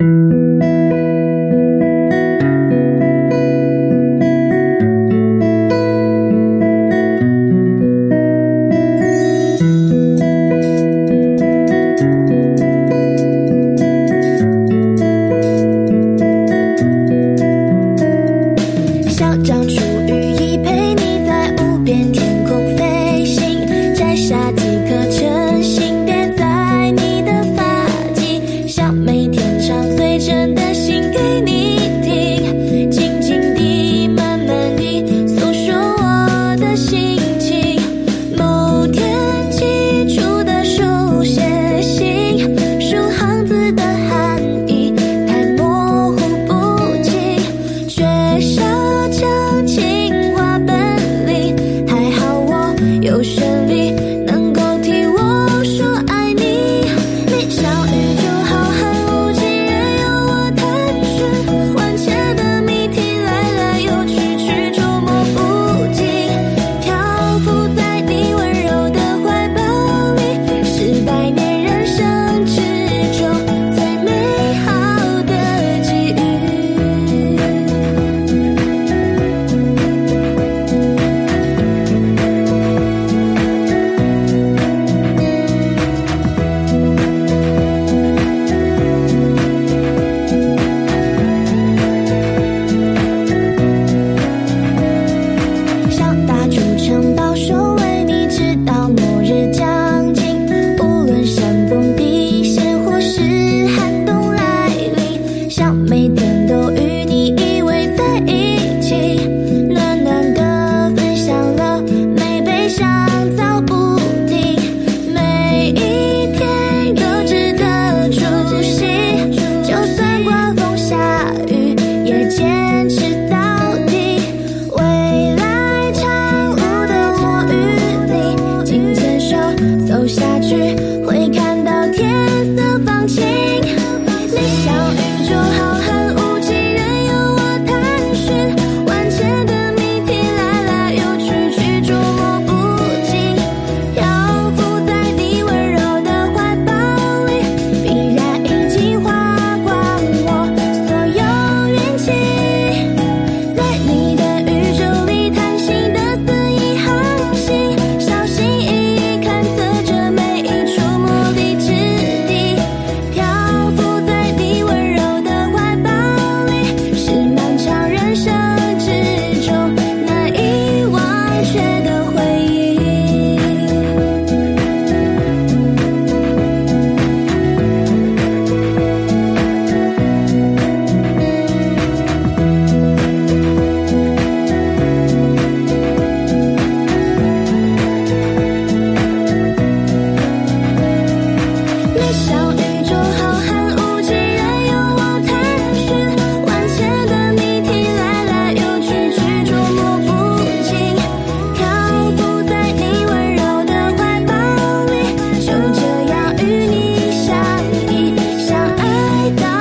小涨你能够。Africa.